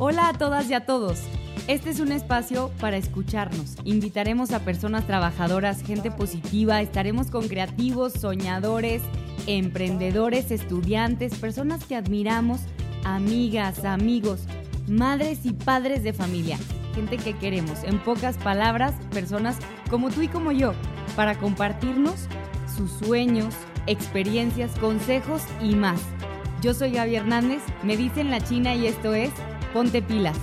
Hola a todas y a todos. Este es un espacio para escucharnos. Invitaremos a personas trabajadoras, gente positiva, estaremos con creativos, soñadores, emprendedores, estudiantes, personas que admiramos, amigas, amigos, madres y padres de familia, gente que queremos. En pocas palabras, personas como tú y como yo, para compartirnos sus sueños, experiencias, consejos y más. Yo soy Gaby Hernández, me dicen la China y esto es Ponte Pilas.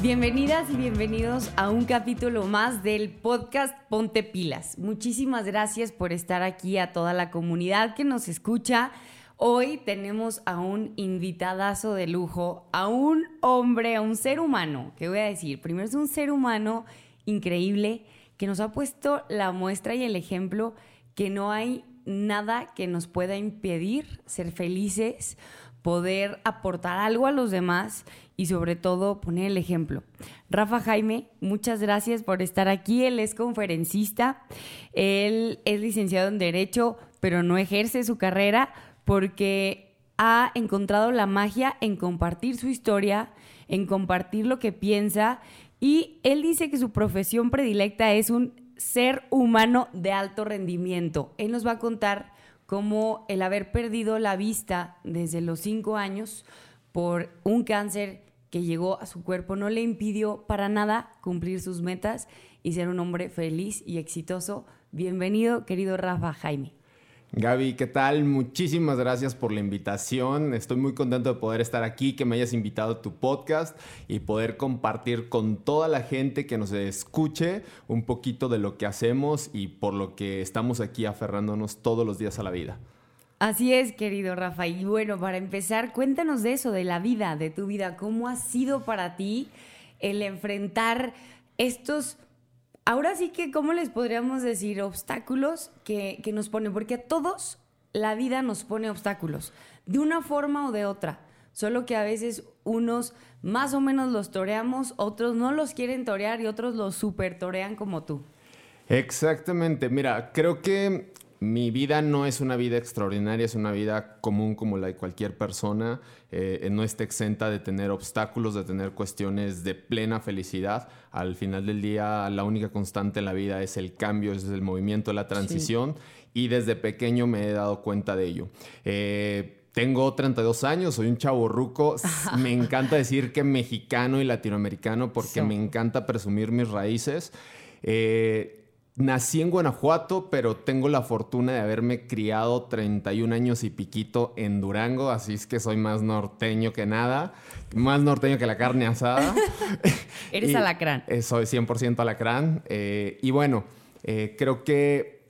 Bienvenidas y bienvenidos a un capítulo más del podcast Ponte Pilas. Muchísimas gracias por estar aquí a toda la comunidad que nos escucha. Hoy tenemos a un invitadazo de lujo, a un hombre, a un ser humano. ¿Qué voy a decir? Primero es un ser humano increíble que nos ha puesto la muestra y el ejemplo que no hay nada que nos pueda impedir ser felices, poder aportar algo a los demás y sobre todo poner el ejemplo. Rafa Jaime, muchas gracias por estar aquí. Él es conferencista, él es licenciado en Derecho, pero no ejerce su carrera porque ha encontrado la magia en compartir su historia, en compartir lo que piensa y él dice que su profesión predilecta es un ser humano de alto rendimiento. Él nos va a contar cómo el haber perdido la vista desde los cinco años por un cáncer que llegó a su cuerpo no le impidió para nada cumplir sus metas y ser un hombre feliz y exitoso. Bienvenido, querido Rafa Jaime. Gaby, ¿qué tal? Muchísimas gracias por la invitación. Estoy muy contento de poder estar aquí, que me hayas invitado a tu podcast y poder compartir con toda la gente que nos escuche un poquito de lo que hacemos y por lo que estamos aquí aferrándonos todos los días a la vida. Así es, querido Rafa. Y bueno, para empezar, cuéntanos de eso, de la vida, de tu vida. ¿Cómo ha sido para ti el enfrentar estos ahora sí que, ¿cómo les podríamos decir? Obstáculos que, nos ponen, porque a todos la vida nos pone obstáculos, de una forma o de otra. Solo que a veces unos más o menos los toreamos, otros no los quieren torear y otros los super torean como tú. Exactamente, mira, creo que mi vida no es una vida extraordinaria, es una vida común como la de cualquier persona. Eh, no está exenta de tener obstáculos, de tener cuestiones de plena felicidad. Al final del día, la única constante en la vida es el cambio, es el movimiento, la transición. Y desde pequeño me he dado cuenta de ello. Eh, tengo 32 años, soy un chavo ruco. me encanta decir que mexicano y latinoamericano porque me encanta presumir mis raíces. Eh, Nací en Guanajuato, pero tengo la fortuna de haberme criado 31 años y piquito en Durango, así es que soy más norteño que nada, más norteño que la carne asada. Eres alacrán. Eh, soy 100% alacrán. Eh, y bueno, eh, creo que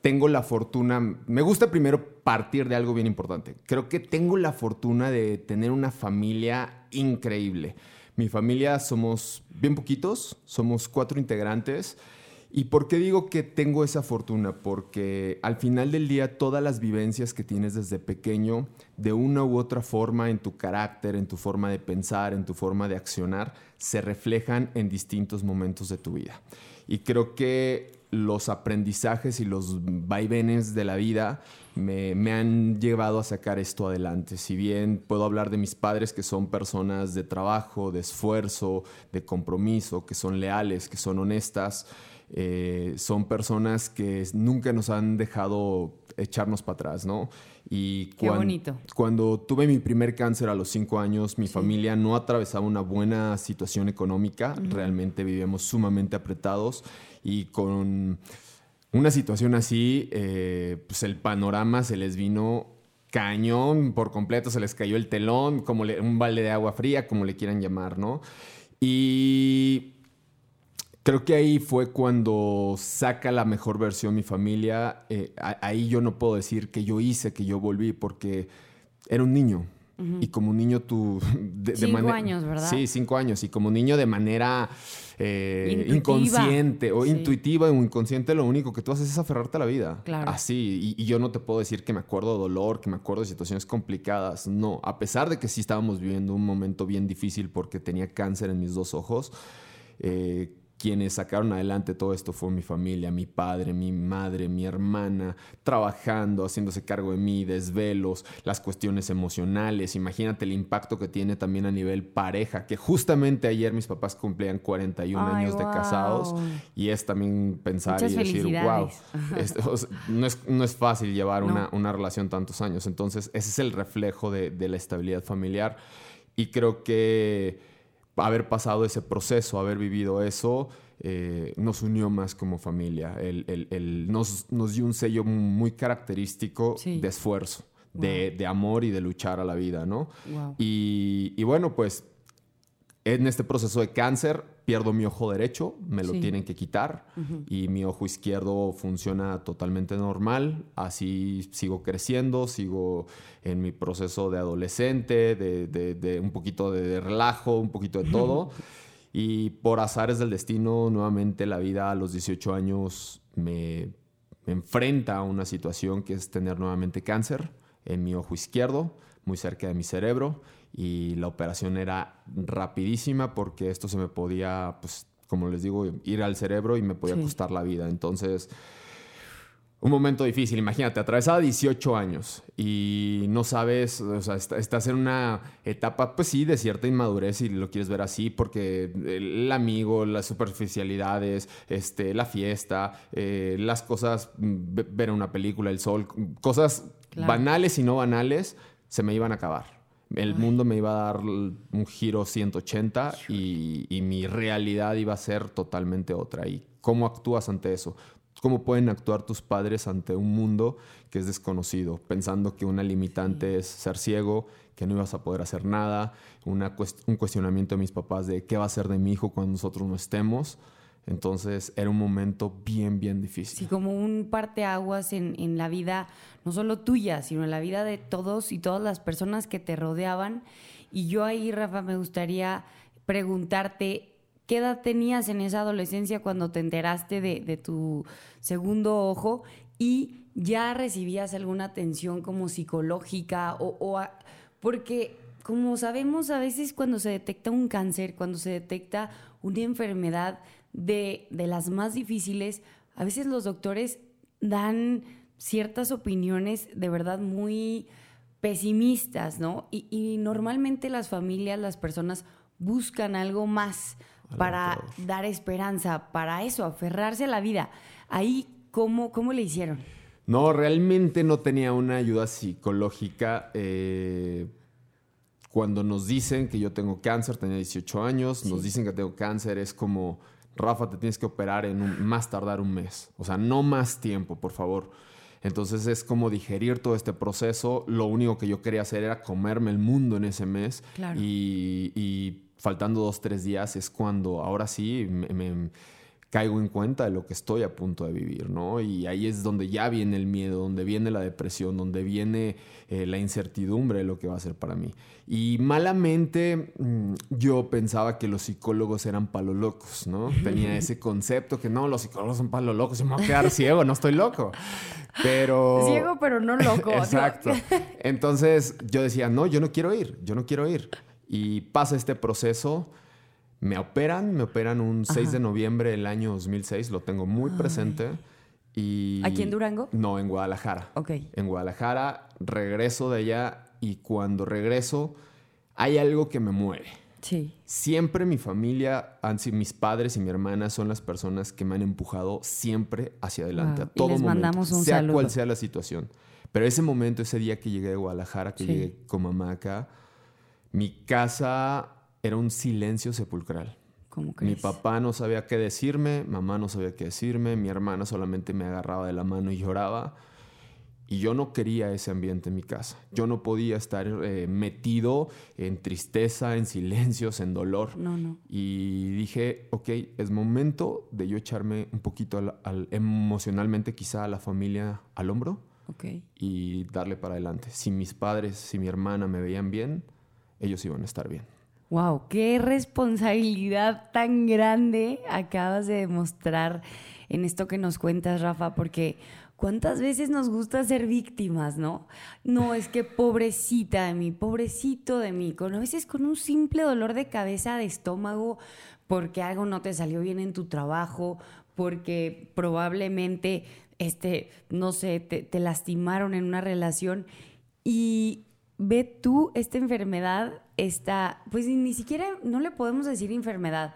tengo la fortuna, me gusta primero partir de algo bien importante. Creo que tengo la fortuna de tener una familia increíble. Mi familia somos bien poquitos, somos cuatro integrantes. ¿Y por qué digo que tengo esa fortuna? Porque al final del día todas las vivencias que tienes desde pequeño, de una u otra forma en tu carácter, en tu forma de pensar, en tu forma de accionar, se reflejan en distintos momentos de tu vida. Y creo que los aprendizajes y los vaivenes de la vida me, me, han llevado a sacar esto adelante. Si bien puedo hablar de mis padres que son personas de trabajo, de esfuerzo, de compromiso, que son leales, que son honestas, eh, son personas que nunca nos han dejado echarnos para atrás, ¿no? Y Qué bonito. Cuando tuve mi primer cáncer a los cinco años, mi familia no atravesaba una buena situación económica, realmente vivíamos sumamente apretados y con una situación así, eh, pues el panorama se les vino cañón por completo, se les cayó el telón, como un balde de agua fría, como le quieran llamar, ¿no? Y Creo que ahí fue cuando saca la mejor versión mi familia. Eh, ahí yo no puedo decir que yo hice, que yo volví, porque era un niño. Y como niño tú... De, cinco años, ¿verdad? Sí, cinco años. Y como niño de manera eh, inconsciente o intuitiva o inconsciente, lo único que tú haces es aferrarte a la vida. Claro. Así. Y, y, yo no te puedo decir que me acuerdo de dolor, que me acuerdo de situaciones complicadas. No. A pesar de que sí estábamos viviendo un momento bien difícil porque tenía cáncer en mis dos ojos, eh, quienes sacaron adelante todo esto fue mi familia, mi padre, mi madre, mi hermana, trabajando, haciéndose cargo de mí, desvelos, las cuestiones emocionales. Imagínate el impacto que tiene también a nivel pareja, que justamente ayer mis papás cumplían 41 años de casados y es también pensar y decir, wow, no, es, no, es, fácil llevar una, una, relación tantos años. Entonces, ese es el reflejo de, de la estabilidad familiar y creo que haber pasado ese proceso, haber vivido eso, eh, nos unió más como familia. El, nos, nos, dio un sello muy característico de esfuerzo, de, amor y de luchar a la vida, ¿no? Y, y, bueno, pues en este proceso de cáncer pierdo mi ojo derecho, me lo tienen que quitar y mi ojo izquierdo funciona totalmente normal, así sigo creciendo, sigo en mi proceso de adolescente, de, un poquito de relajo, un poquito de todo. y por azares del destino, nuevamente la vida a los 18 años me, me enfrenta a una situación que es tener nuevamente cáncer en mi ojo izquierdo, muy cerca de mi cerebro y la operación era rapidísima porque esto se me podía, pues, como les digo, ir al cerebro y me podía costar la vida. Entonces, un momento difícil. Imagínate, atravesada 18 años y no sabes, o sea, estás en una etapa, pues sí, de cierta inmadurez y lo quieres ver así, porque el amigo, las superficialidades, este, la fiesta, eh, las cosas, ver una película, el sol, cosas banales y no banales, se me iban a acabar el mundo me iba a dar un giro 180 y, mi realidad iba a ser totalmente otra. ¿Y cómo actúas ante eso? ¿Cómo pueden actuar tus padres ante un mundo que es desconocido, pensando que una limitante es ser ciego, que no ibas a poder hacer nada, una un cuestionamiento de mis papás de qué va a ser de mi hijo cuando nosotros no estemos? Entonces era un momento bien, bien difícil. Sí, como un parteaguas en, en la vida, no solo tuya, sino en la vida de todos y todas las personas que te rodeaban. Y yo ahí, Rafa, me gustaría preguntarte, ¿qué edad tenías en esa adolescencia cuando te enteraste de, tu segundo ojo? Y ya recibías alguna atención como psicológica o, o porque como sabemos a veces cuando se detecta un cáncer, cuando se detecta una enfermedad, de, las más difíciles, a veces los doctores dan ciertas opiniones de verdad muy pesimistas, ¿no? Y, normalmente las familias, las personas buscan algo más para dar esperanza, para eso, aferrarse a la vida. Ahí, ¿cómo, cómo le hicieron? No, realmente no tenía una ayuda psicológica. Eh, cuando nos dicen que yo tengo cáncer, tenía 18 años, nos dicen que tengo cáncer, es como Rafa, te tienes que operar en un, más tardar un mes. O sea, no más tiempo, por favor. Entonces es como digerir todo este proceso. Lo único que yo quería hacer era comerme el mundo en ese mes. Y, faltando dos, tres días es cuando ahora sí me caigo en cuenta de lo que estoy a punto de vivir, ¿no? Y ahí es donde ya viene el miedo, donde viene la depresión, donde viene eh, la incertidumbre de lo que va a ser para mí. Y malamente mm, yo pensaba que los psicólogos eran palo locos, ¿no? Tenía ese concepto que no, los psicólogos son palo locos, yo me voy a quedar ciego, no estoy loco. Pero... Ciego, pero no loco. Exacto. Entonces yo decía, no, yo no quiero ir, yo no quiero ir. Y pasa este proceso me operan, me operan un 6 de noviembre del año 2006, lo tengo muy presente. Y, ¿Aquí en Durango? No, en Guadalajara. Ok. En Guadalajara, regreso de allá y cuando regreso hay algo que me mueve. Sí. Siempre mi familia, mis padres y mi hermana son las personas que me han empujado siempre hacia adelante, a todo les momento, mandamos un sea cual sea la situación. Pero ese momento, ese día que llegué de Guadalajara, que llegué con mamá acá, mi casa era un silencio sepulcral. Mi papá no sabía qué decirme, mamá no sabía qué decirme, mi hermana solamente me agarraba de la mano y lloraba. Y yo no quería ese ambiente en mi casa. Yo no podía estar eh, metido en tristeza, en silencios, en dolor. No, no. Y dije, ok, es momento de yo echarme un poquito emocionalmente quizá a la familia al hombro. Okay. Y darle para adelante. Si mis padres, si mi hermana me veían bien, ellos iban a estar bien. Wow, qué responsabilidad tan grande acabas de demostrar en esto que nos cuentas, Rafa, porque ¿Cuántas veces nos gusta ser víctimas, no? No, es que pobrecita de mí, pobrecito de mí, con, a veces con un simple dolor de cabeza, de estómago, porque algo no te salió bien en tu trabajo, porque probablemente, este, no sé, te, te lastimaron en una relación y ve tú esta enfermedad, esta, pues ni siquiera, no le podemos decir enfermedad,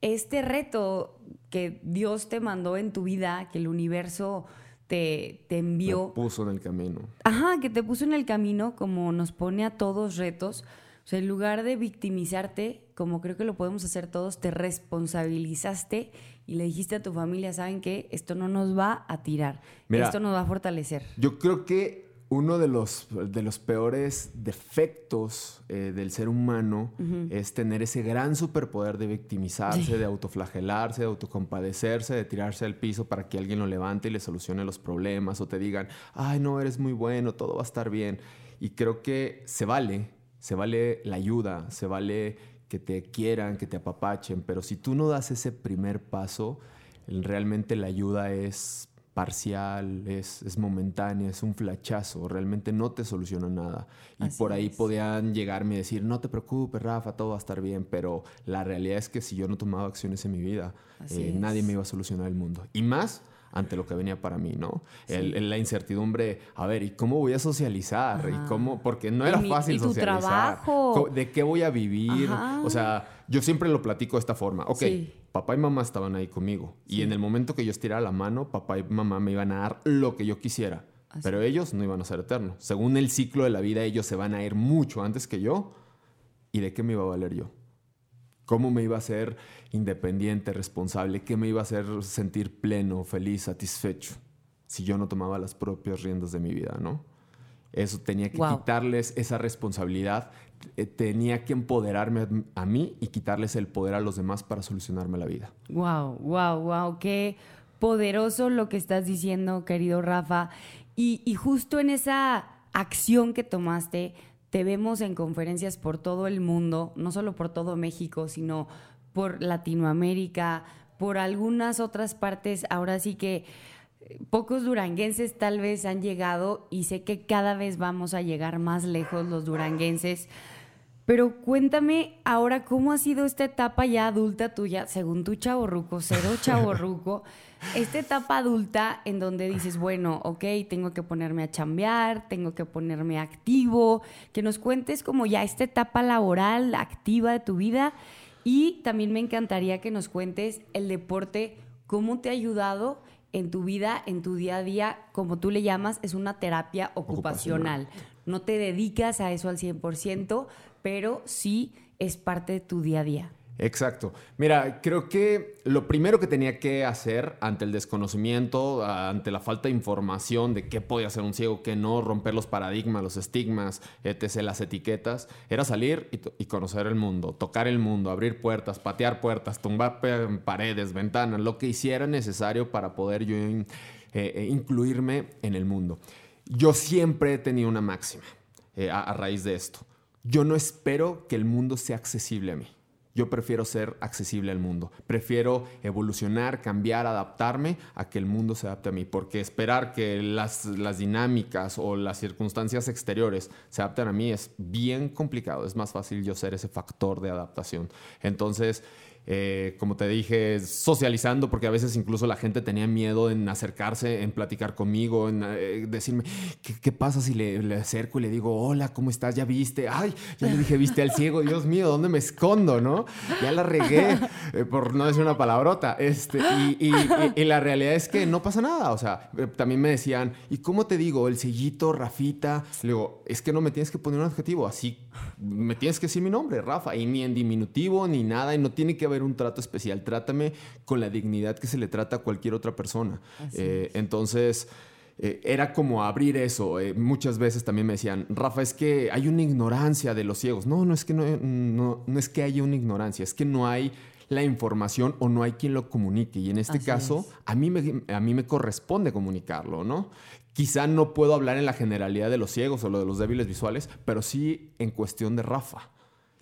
este reto que Dios te mandó en tu vida, que el universo te, te envió. Me puso en el camino. Ajá, que te puso en el camino, como nos pone a todos retos. O sea, en lugar de victimizarte, como creo que lo podemos hacer todos, te responsabilizaste y le dijiste a tu familia, ¿saben qué? Esto no nos va a tirar, esto nos va a fortalecer. Yo creo que uno de los, de los peores defectos eh, del ser humano es tener ese gran superpoder de victimizarse, de autoflagelarse, de autocompadecerse, de tirarse al piso para que alguien lo levante y le solucione los problemas o te digan, ay, no, eres muy bueno, todo va a estar bien. Y creo que se vale, se vale la ayuda, se vale que te quieran, que te apapachen, pero si tú no das ese primer paso, realmente la ayuda es parcial, es, es, momentánea, es un flachazo, realmente no te soluciona nada. Y por ahí podían llegarme y decir, no te preocupes, Rafa, todo va a estar bien, pero la realidad es que si yo no tomaba acciones en mi vida, eh, nadie me iba a solucionar el mundo. Y más ante lo que venía para mí, ¿no? El, la incertidumbre, a ver, ¿y cómo voy a socializar? ¿Y cómo? Porque no era fácil ¿y tu socializar. Trabajo? ¿De qué voy a vivir? O sea, yo siempre lo platico de esta forma. Ok, papá y mamá estaban ahí conmigo. Y en el momento que yo estirara la mano, papá y mamá me iban a dar lo que yo quisiera. Pero ellos no iban a ser eternos. Según el ciclo de la vida, ellos se van a ir mucho antes que yo. ¿Y de qué me iba a valer yo? ¿Cómo me iba a hacer independiente, responsable? ¿Qué me iba a hacer sentir pleno, feliz, satisfecho? Si yo no tomaba las propias riendas de mi vida, ¿no? Eso tenía que quitarles esa responsabilidad, tenía que empoderarme a, mí y quitarles el poder a los demás para solucionarme la vida. Wow, wow, wow, qué poderoso lo que estás diciendo, querido Rafa. Y, y justo en esa acción que tomaste, te vemos en conferencias por todo el mundo, no solo por todo México, sino por Latinoamérica, por algunas otras partes. Ahora sí que eh, pocos duranguenses tal vez han llegado y sé que cada vez vamos a llegar más lejos los duranguenses. Pero cuéntame ahora cómo ha sido esta etapa ya adulta tuya, según tu chaborruco, cero chaborruco, esta etapa adulta en donde dices, bueno, ok, tengo que ponerme a chambear, tengo que ponerme activo, que nos cuentes como ya esta etapa laboral activa de tu vida y también me encantaría que nos cuentes el deporte, cómo te ha ayudado en tu vida, en tu día a día, como tú le llamas, es una terapia ocupacional. No te dedicas a eso al 100%, pero sí es parte de tu día a día. Exacto. Mira, creo que lo primero que tenía que hacer ante el desconocimiento, ante la falta de información de qué podía hacer un ciego, qué no, romper los paradigmas, los estigmas, etc., las etiquetas, era salir y, conocer el mundo, tocar el mundo, abrir puertas, patear puertas, tumbar paredes, ventanas, lo que hiciera necesario para poder eh, eh, incluirme en el mundo. Yo siempre he tenido una máxima eh, a raíz de esto. Yo no espero que el mundo sea accesible a mí. Yo prefiero ser accesible al mundo. Prefiero evolucionar, cambiar, adaptarme a que el mundo se adapte a mí. Porque esperar que las, las dinámicas o las circunstancias exteriores se adapten a mí es bien complicado. Es más fácil yo ser ese factor de adaptación. Entonces, eh, como te dije, socializando, porque a veces incluso la gente tenía miedo en acercarse, en platicar conmigo, en eh, decirme, ¿qué, pasa si le, acerco y le digo, hola, ¿cómo estás? ¿Ya viste? Ay, ya le dije, viste al ciego, Dios mío, ¿dónde me escondo? ¿No? Ya la regué, eh, por no decir una palabrota. Este, y, y, la realidad es que no pasa nada. O sea, también me decían, ¿y cómo te digo? El sellito, Rafita. Le digo, es que no me tienes que poner un adjetivo, así me tienes que decir mi nombre, Rafa, y ni en diminutivo ni nada, y no tiene que haber un trato especial. Trátame con la dignidad que se le trata a cualquier otra persona. Eh, entonces, eh, era como abrir eso. Eh, muchas veces también me decían, Rafa, es que hay una ignorancia de los ciegos. No, no es que no, no, no es que haya una ignorancia, es que no hay la información o no hay quien lo comunique. Y en este caso, a mí, me, a mí me corresponde comunicarlo, ¿no? Quizá no puedo hablar en la generalidad de los ciegos o lo de los débiles visuales, pero sí en cuestión de Rafa.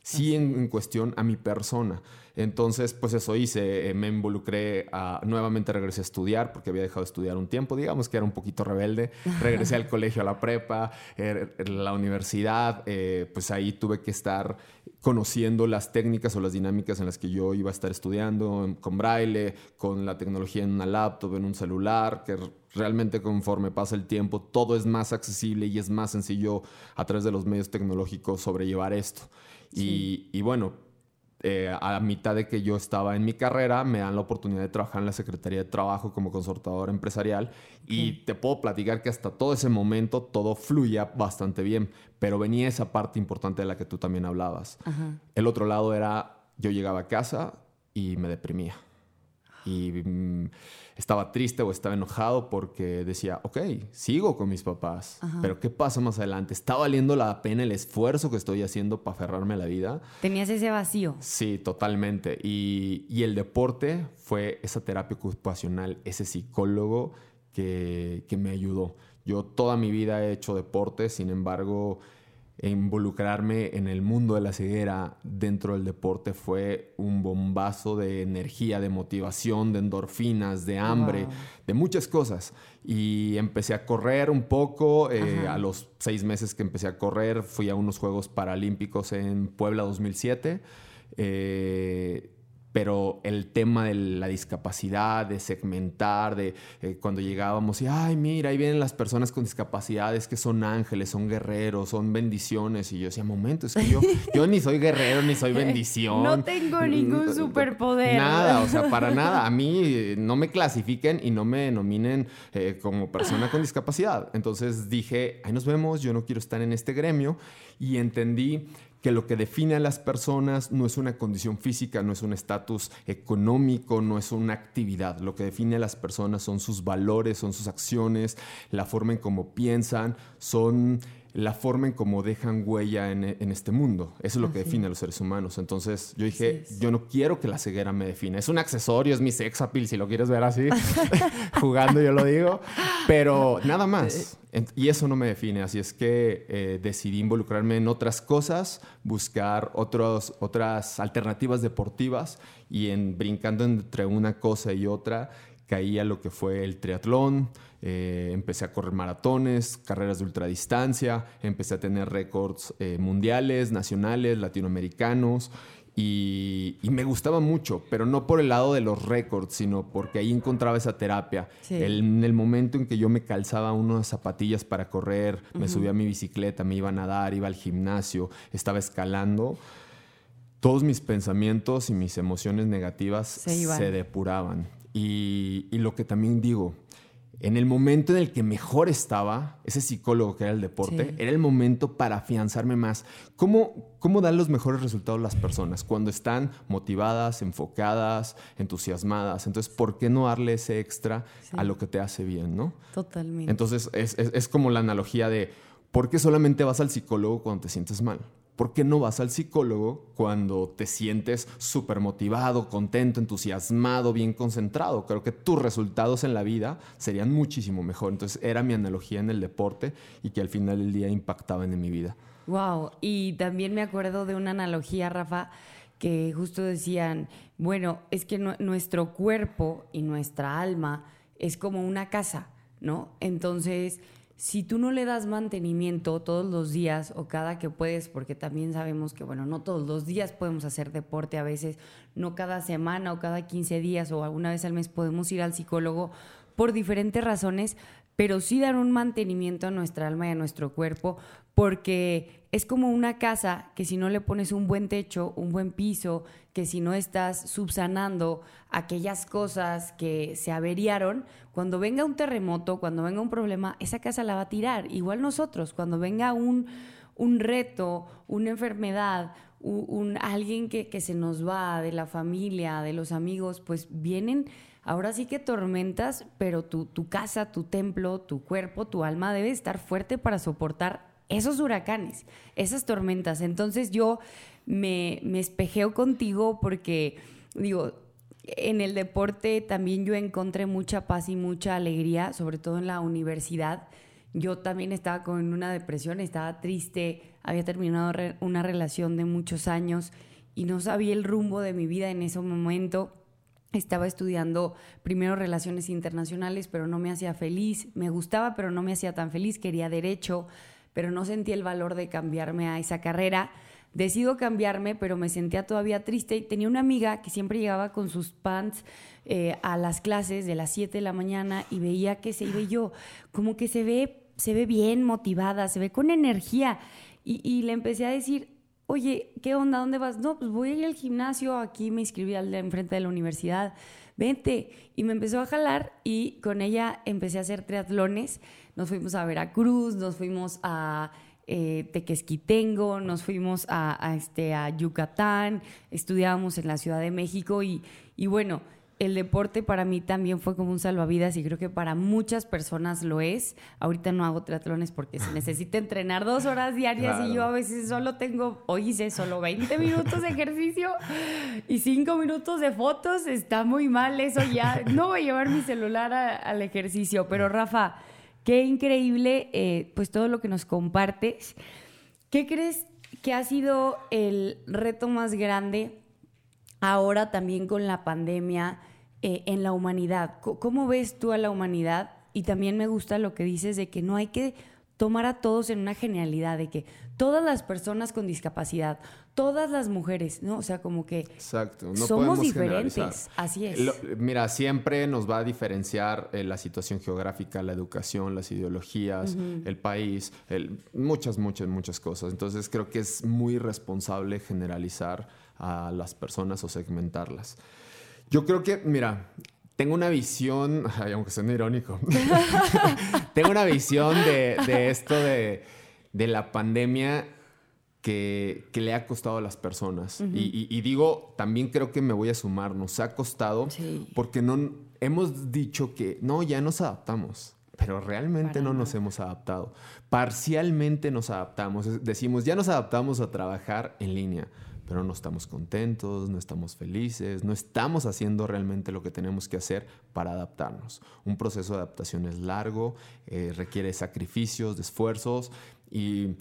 Sí en, cuestión a mi persona. Entonces, pues eso hice, eh, me involucré, a, nuevamente regresé a estudiar porque había dejado de estudiar un tiempo, digamos que era un poquito rebelde, regresé al colegio, a la prepa, er, la universidad, eh, pues ahí tuve que estar conociendo las técnicas o las dinámicas en las que yo iba a estar estudiando, con braille, con la tecnología en una laptop, en un celular, que realmente conforme pasa el tiempo todo es más accesible y es más sencillo a través de los medios tecnológicos sobrellevar esto. Y, y, bueno, eh, a mitad de que yo estaba en mi carrera, me dan la oportunidad de trabajar en la Secretaría de Trabajo como consultador empresarial y te puedo platicar que hasta todo ese momento todo fluía bastante bien, pero venía esa parte importante de la que tú también hablabas. El otro lado era, yo llegaba a casa y me deprimía. Y mm, estaba triste o estaba enojado porque decía, ok, sigo con mis papás, pero ¿qué pasa más adelante? ¿Está valiendo la pena el esfuerzo que estoy haciendo para aferrarme a la vida? ¿Tenías ese vacío? Sí, totalmente. Y, y el deporte fue esa terapia ocupacional, ese psicólogo que, que me ayudó. Yo toda mi vida he hecho deporte, sin embargo, involucrarme en el mundo de la ceguera dentro del deporte fue un bombazo de energía, de motivación, de endorfinas, de hambre, de muchas cosas. Y empecé a correr un poco. Eh, a los seis meses que empecé a correr, fui a unos Juegos Paralímpicos en Puebla 2007. Eh, pero el tema de la discapacidad, de segmentar, de eh, cuando llegábamos y, ay, mira, ahí vienen las personas con discapacidades que son ángeles, son guerreros, son bendiciones. Y yo decía, momento, es que yo, yo ni soy guerrero, ni soy bendición. No tengo ningún superpoder. Nada, o sea, para nada. A mí eh, no me clasifiquen y no me denominen eh, como persona con discapacidad. Entonces dije, ahí nos vemos, yo no quiero estar en este gremio. Y entendí que lo que define a las personas no es una condición física, no es un estatus económico, no es una actividad. Lo que define a las personas son sus valores, son sus acciones, la forma en cómo piensan, son la forma en cómo dejan huella en, este mundo. Eso es lo que define a los seres humanos. Entonces yo dije, yo no quiero que la ceguera me define. Es un accesorio, es mi sex appeal, si lo quieres ver así, jugando yo lo digo, pero nada más. Y eso no me define. Así es que eh, decidí involucrarme en otras cosas, buscar otros, otras alternativas deportivas y en brincando entre una cosa y otra caí a lo que fue el triatlón, eh, empecé a correr maratones, carreras de ultradistancia, empecé a tener récords eh, mundiales, nacionales, latinoamericanos. Y, me gustaba mucho, pero no por el lado de los récords, sino porque ahí encontraba esa terapia. en el momento en que yo me calzaba unas zapatillas para correr, me subía a mi bicicleta, me iba a nadar, iba al gimnasio, estaba escalando, todos mis pensamientos y mis emociones negativas se, depuraban. Y, lo que también digo, en el momento en el que mejor estaba, ese psicólogo que era el deporte, era el momento para afianzarme más. ¿Cómo, ¿Cómo dan los mejores resultados las personas? Cuando están motivadas, enfocadas, entusiasmadas. Entonces, ¿por qué no darle ese extra a lo que te hace bien, no? Totalmente. Entonces, es, es como la analogía de, ¿por qué solamente vas al psicólogo cuando te sientes mal? ¿Por qué no vas al psicólogo cuando te sientes súper motivado, contento, entusiasmado, bien concentrado? Creo que tus resultados en la vida serían muchísimo mejor. Entonces era mi analogía en el deporte y que al final del día impactaban en mi vida. Wow, y también me acuerdo de una analogía, Rafa, que justo decían, bueno, es que nuestro cuerpo y nuestra alma es como una casa, ¿no? Entonces si tú no le das mantenimiento todos los días o cada que puedes, porque también sabemos que, bueno, no todos los días podemos hacer deporte, a veces no cada semana o cada 15 días o alguna vez al mes podemos ir al psicólogo por diferentes razones, pero sí dar un mantenimiento a nuestra alma y a nuestro cuerpo, porque es como una casa que si no le pones un buen techo, un buen piso, que si no estás subsanando aquellas cosas que se averiaron, cuando venga un terremoto, cuando venga un problema, esa casa la va a tirar. Igual nosotros, cuando venga un, un reto, una enfermedad, un, alguien que, que se nos va de la familia, de los amigos, pues vienen ahora sí que tormentas, pero tu, tu casa, tu templo, tu cuerpo, tu alma debe estar fuerte para soportar esos huracanes, esas tormentas. Entonces yo me, me espejeo contigo porque, digo, en el deporte también yo encontré mucha paz y mucha alegría, sobre todo en la universidad. yo también estaba con una depresión, estaba triste, había terminado una relación de muchos años y no sabía el rumbo de mi vida en ese momento. Estaba estudiando primero relaciones internacionales, pero no me hacía feliz. Me gustaba, pero no me hacía tan feliz. Quería derecho, pero no sentía el valor de cambiarme a esa carrera. Decido cambiarme, pero me sentía todavía triste tenía una amiga que siempre llegaba con sus pants eh, a las clases de las 7 de la mañana y veía que se iba yo, como que se ve, se ve bien motivada, se ve con energía. Y, y le empecé a decir, oye, ¿qué onda? ¿Dónde vas? No, pues voy a ir al gimnasio, aquí me inscribí al de enfrente de la universidad, vente. Y me empezó a jalar y con ella empecé a hacer triatlones. Nos fuimos a Veracruz, nos fuimos a eh, Tequesquitengo, nos fuimos a, este, a Yucatán, estudiábamos en la Ciudad de México y, y bueno, el deporte para mí también fue como un salvavidas y creo que para muchas personas lo es. Ahorita no hago triatlones porque se necesita entrenar dos horas diarias y yo a veces solo tengo, hoy hice solo 20 minutos de ejercicio y 5 minutos de fotos. Está muy mal eso ya. No voy a llevar mi celular al ejercicio, pero Rafa, qué increíble eh, pues todo lo que nos compartes. ¿Qué crees que ha sido el reto más grande? Ahora también con la pandemia eh, en la humanidad. ¿Cómo ves tú a la humanidad? Y también me gusta lo que dices de que no hay que tomar a todos en una genialidad, de que todas las personas con discapacidad, todas las mujeres, ¿no? O sea, como que Exacto. No somos diferentes, así es. mira, siempre nos va a diferenciar eh, la situación geográfica, la educación, las ideologías, el país, muchas, muchas, muchas cosas. Entonces creo que es muy responsable generalizar a las personas o segmentarlas. Yo creo que, mira, tengo una visión, aunque suene irónico, tengo una visión de, esto de, la pandemia que, le ha costado a las personas. y, digo, también creo que me voy a sumar, nos ha costado porque no hemos dicho que no, ya nos adaptamos. Pero realmente no nos hemos adaptado. Parcialmente nos adaptamos. Decimos, ya nos adaptamos a trabajar en línea pero no estamos contentos, no estamos felices, no estamos haciendo realmente lo que tenemos que hacer para adaptarnos. Un proceso de adaptación es largo, eh, requiere sacrificios, esfuerzos y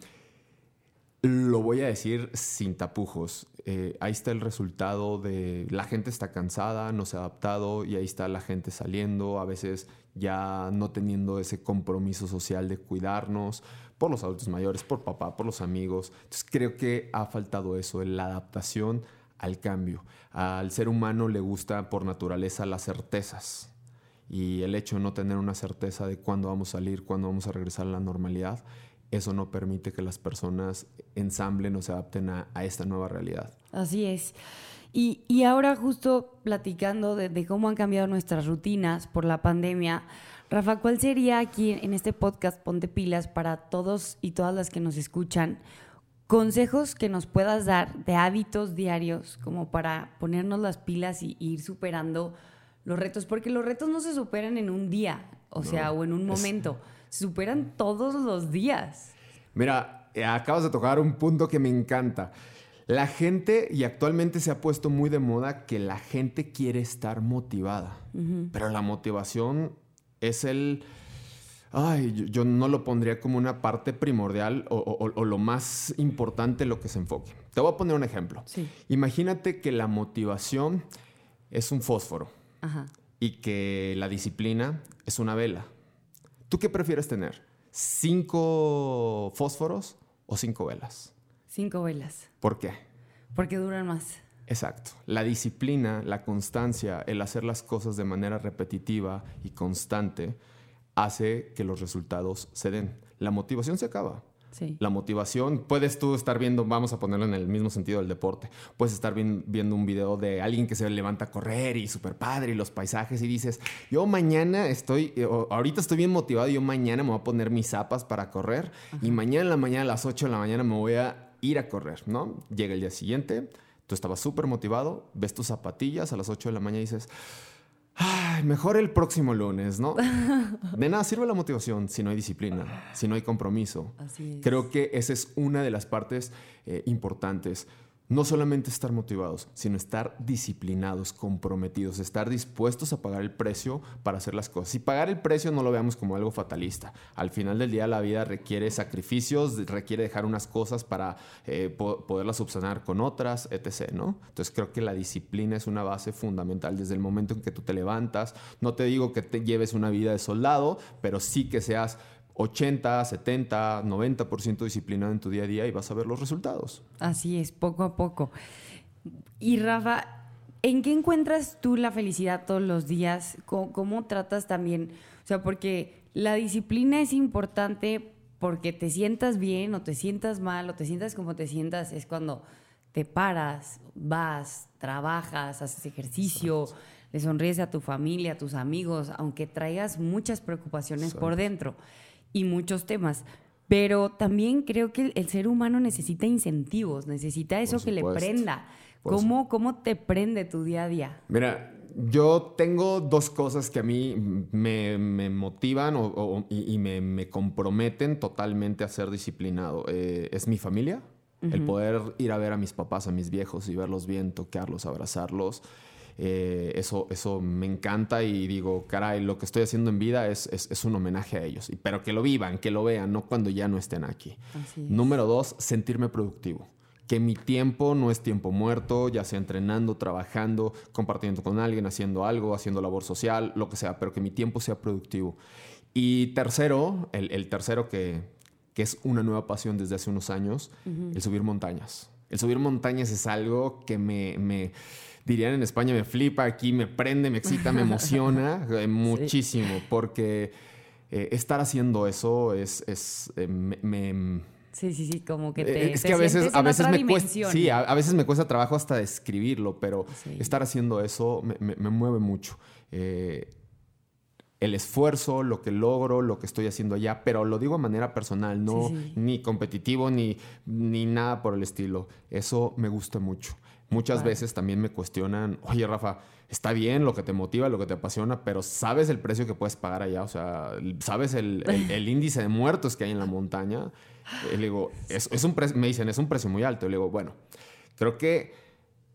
lo voy a decir sin tapujos. Eh, ahí está el resultado de la gente está cansada, no se ha adaptado y ahí está la gente saliendo, a veces ya no teniendo ese compromiso social de cuidarnos por los adultos mayores, por papá, por los amigos. Entonces creo que ha faltado eso, la adaptación al cambio. Al ser humano le gusta por naturaleza las certezas y el hecho de no tener una certeza de cuándo vamos a salir, cuándo vamos a regresar a la normalidad, eso no permite que las personas ensamblen o se adapten a, esta nueva realidad. Así es. Y, ahora justo platicando de, cómo han cambiado nuestras rutinas por la pandemia, Rafa, ¿cuál sería aquí en este podcast Ponte Pilas para todos y todas las que nos escuchan? Consejos que nos puedas dar de hábitos diarios como para ponernos las pilas y, ir superando los retos, porque los retos no se superan en un día, o sea, o en un momento, se superan todos los días. Mira, eh, acabas de tocar un punto que me encanta. La gente, y actualmente se ha puesto muy de moda que la gente quiere estar motivada, pero la motivación es el... Ay, yo, no lo pondría como una parte primordial o, lo más importante lo que se enfoque. Te voy a poner un ejemplo. Imagínate que la motivación es un fósforo y que la disciplina es una vela. ¿Tú qué prefieres tener? ¿Cinco fósforos o cinco velas? Cinco velas. ¿Por qué? Porque duran más. Exacto. La disciplina, la constancia, el hacer las cosas de manera repetitiva y constante hace que los resultados se den. La motivación se acaba. Sí. La motivación, puedes tú estar viendo, vamos a ponerlo en el mismo sentido del deporte, puedes estar viendo un video de alguien que se levanta a correr y súper padre y los paisajes y dices, yo mañana estoy, eh, ahorita estoy bien motivado, yo mañana me voy a poner mis zapas para correr y mañana en la mañana a las 8 de la mañana me voy a ir a correr, ¿no? Llega el día siguiente, Tú estabas súper motivado, ves tus zapatillas a las 8 de la mañana y dices, Ay, mejor el próximo lunes, ¿no? De nada sirve la motivación si no hay disciplina, si no hay compromiso. Así Creo que esa es una de las partes eh, importantes. No solamente estar motivados, sino estar disciplinados, comprometidos, estar dispuestos a pagar el precio para hacer las cosas. Y pagar el precio no lo veamos como algo fatalista. Al final del día la vida requiere sacrificios, requiere dejar unas cosas para eh, poderlas subsanar con otras, etc. ¿no? Entonces creo que la disciplina es una base fundamental desde el momento en que tú te levantas. No te digo que te lleves una vida de soldado, pero sí que seas 80, 70, 90% disciplinado en tu día a día y vas a ver los resultados. Así es, poco a poco. Y Rafa, ¿en qué encuentras tú la felicidad todos los días? ¿Cómo, tratas también? O sea, porque la disciplina es importante porque te sientas bien o te sientas mal o te sientas como te sientas, es cuando te paras, vas, trabajas, haces ejercicio, le sonríes a tu familia, a tus amigos, aunque traigas muchas preocupaciones por dentro y muchos temas. Pero también creo que el, ser humano necesita incentivos, necesita eso que le prenda. ¿Cómo, ¿Cómo te prende tu día a día? Mira, yo tengo dos cosas que a mí me, motivan y, me, comprometen totalmente a ser disciplinado. Eh, es mi familia, el poder ir a ver a mis papás, a mis viejos y verlos bien, tocarlos, abrazarlos. Eh, eso, eso me encanta y digo, caray, lo que estoy haciendo en vida es, es, un homenaje a ellos. Pero que lo vivan, que lo vean, no cuando ya no estén aquí. Número dos, sentirme productivo. Que mi tiempo no es tiempo muerto, ya sea entrenando, trabajando, compartiendo con alguien, haciendo algo, haciendo labor social, lo que sea, pero que mi tiempo sea productivo. Y tercero, el, tercero que, que, es una nueva pasión desde hace unos años, el subir montañas. El subir montañas es algo que me, me dirían en España, me flipa, aquí me prende, me excita, me emociona eh, muchísimo, porque eh, estar haciendo eso es, es eh, me, Sí, sí, sí, como que te. Es que a veces, a veces me cuesta. Sí, a, veces me cuesta trabajo hasta describirlo, pero estar haciendo eso me, mueve mucho. el esfuerzo, lo que logro, lo que estoy haciendo allá, pero lo digo de manera personal, no ni competitivo ni, ni nada por el estilo. Eso me gusta mucho. Muchas veces también me cuestionan, oye Rafa, está bien lo que te motiva, lo que te apasiona, pero ¿sabes el precio que puedes pagar allá? O sea, ¿sabes el, índice de muertos que hay en la montaña? le digo, es, un me dicen, es un precio muy alto. le digo, bueno, creo que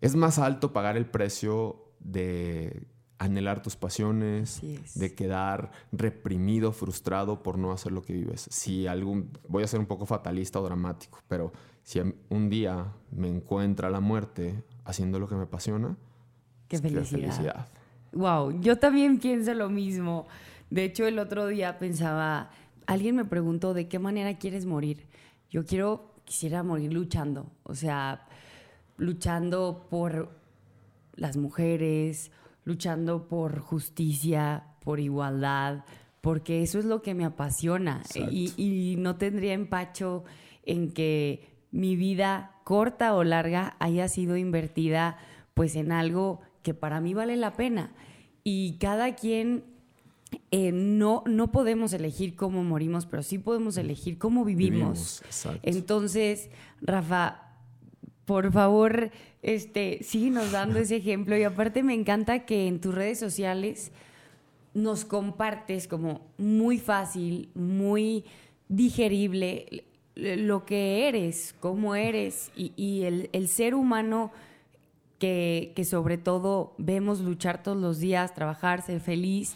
es más alto pagar el precio de anhelar tus pasiones, de quedar reprimido, frustrado por no hacer lo que vives. Si algún, voy a ser un poco fatalista o dramático, pero si un día me encuentra la muerte haciendo lo que me apasiona, qué felicidad. Wow, yo también pienso lo mismo. De hecho, el otro día pensaba, alguien me preguntó de qué manera quieres morir. Yo quiero, quisiera morir luchando, o sea, luchando por las mujeres, luchando por justicia, por igualdad, porque eso es lo que me apasiona. Y, y, no tendría empacho en que mi vida corta o larga haya sido invertida pues en algo que para mí vale la pena. Y cada quien eh, no, no podemos elegir cómo morimos, pero sí podemos elegir cómo vivimos. Entonces, Rafa, por favor, este, síguenos dando ese ejemplo. Y aparte me encanta que en tus redes sociales nos compartes como muy fácil, muy digerible lo que eres, cómo eres y, el, ser humano que, sobre todo vemos luchar todos los días, trabajar, ser feliz.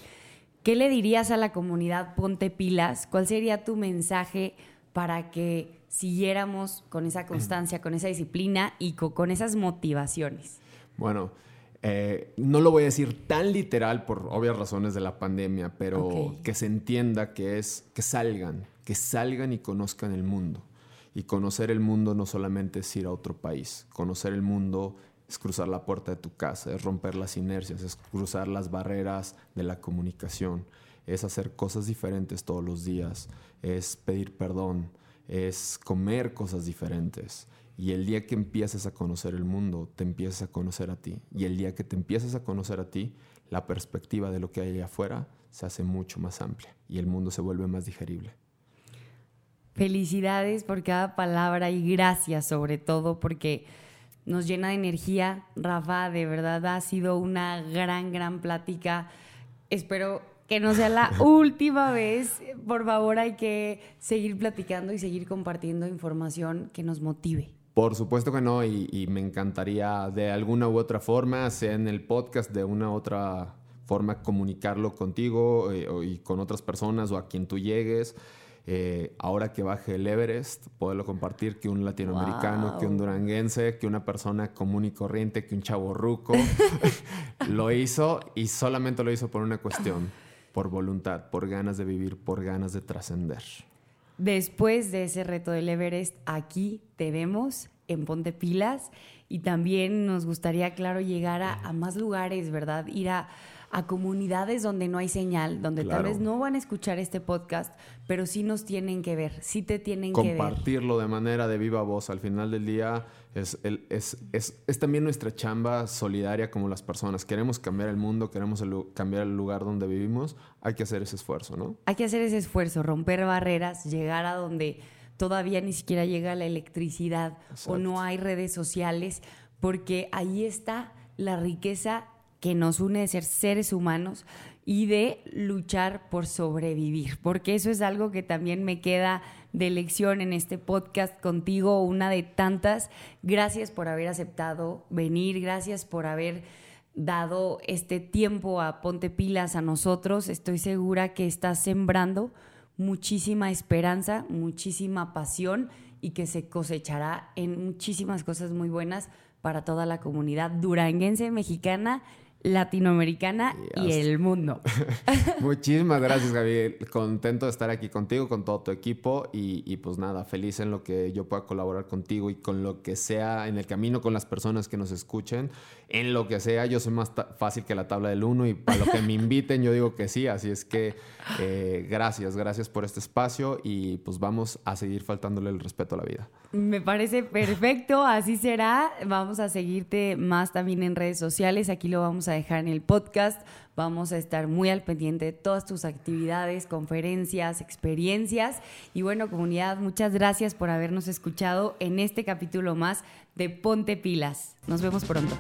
¿Qué le dirías a la comunidad Ponte Pilas? ¿Cuál sería tu mensaje para que siguiéramos con esa constancia, con esa disciplina y con, esas motivaciones? Bueno, eh, no lo voy a decir tan literal por obvias razones de la pandemia, pero que se entienda que es que salgan, que salgan y conozcan el mundo. Y conocer el mundo no solamente es ir a otro país, conocer el mundo es cruzar la puerta de tu casa, es romper las inercias, es cruzar las barreras de la comunicación, es hacer cosas diferentes todos los días, es pedir perdón, es comer cosas diferentes. Y el día que empiezas a conocer el mundo, te empiezas a conocer a ti. Y el día que te empiezas a conocer a ti, la perspectiva de lo que hay allá afuera se hace mucho más amplia y el mundo se vuelve más digerible. Felicidades por cada palabra y gracias sobre todo porque nos llena de energía. Rafa, de verdad ha sido una gran, gran plática. Espero que no sea la última vez. Por favor, hay que seguir platicando y seguir compartiendo información que nos motive. Por supuesto que no, y, me encantaría de alguna u otra forma, sea en el podcast, de una u otra forma, comunicarlo contigo eh, y con otras personas o a quien tú llegues. Eh, ahora que baje el Everest, poderlo compartir que un latinoamericano, que un duranguense, que una persona común y corriente, que un chavo ruco lo hizo y solamente lo hizo por una cuestión, por voluntad, por ganas de vivir, por ganas de trascender. Después de ese reto del Everest, aquí te vemos en Ponte Pilas y también nos gustaría, claro, llegar a más lugares, ¿verdad? Ir a a comunidades donde no hay señal, donde tal vez no van a escuchar este podcast, pero sí nos tienen que ver, sí te tienen que ver. Compartirlo de manera de viva voz. Al final del día es, es, es, es, también nuestra chamba solidaria como las personas. Queremos cambiar el mundo, queremos cambiar el lugar donde vivimos, hay que hacer ese esfuerzo, ¿no? Hay que hacer ese esfuerzo, romper barreras, llegar a donde todavía ni siquiera llega la electricidad o no hay redes sociales, porque ahí está la riqueza que nos une de ser seres humanos y de luchar por sobrevivir, porque eso es algo que también me queda de lección en este podcast contigo, una de tantas. Gracias por haber aceptado venir, gracias por haber dado este tiempo a Ponte Pilas a nosotros. Estoy segura que estás sembrando muchísima esperanza, muchísima pasión y que se cosechará en muchísimas cosas muy buenas para toda la comunidad duranguense mexicana latinoamericana y, el mundo. Muchísimas gracias, Gaby. Contento de estar aquí contigo, con todo tu equipo y, pues nada, feliz en lo que yo pueda colaborar contigo y con lo que sea en el camino con las personas que nos escuchen. En lo que sea, yo soy más fácil que la tabla del uno y para lo que me inviten yo digo que sí. Así es que eh, gracias, gracias por este espacio y pues vamos a seguir faltándole el respeto a la vida. Me parece perfecto, así será. Vamos a seguirte más también en redes sociales. Aquí lo vamos dejar en el podcast. Vamos a estar muy al pendiente de todas tus actividades, conferencias, experiencias. Y bueno, comunidad, muchas gracias por habernos escuchado en este capítulo más de Ponte Pilas. Nos vemos pronto.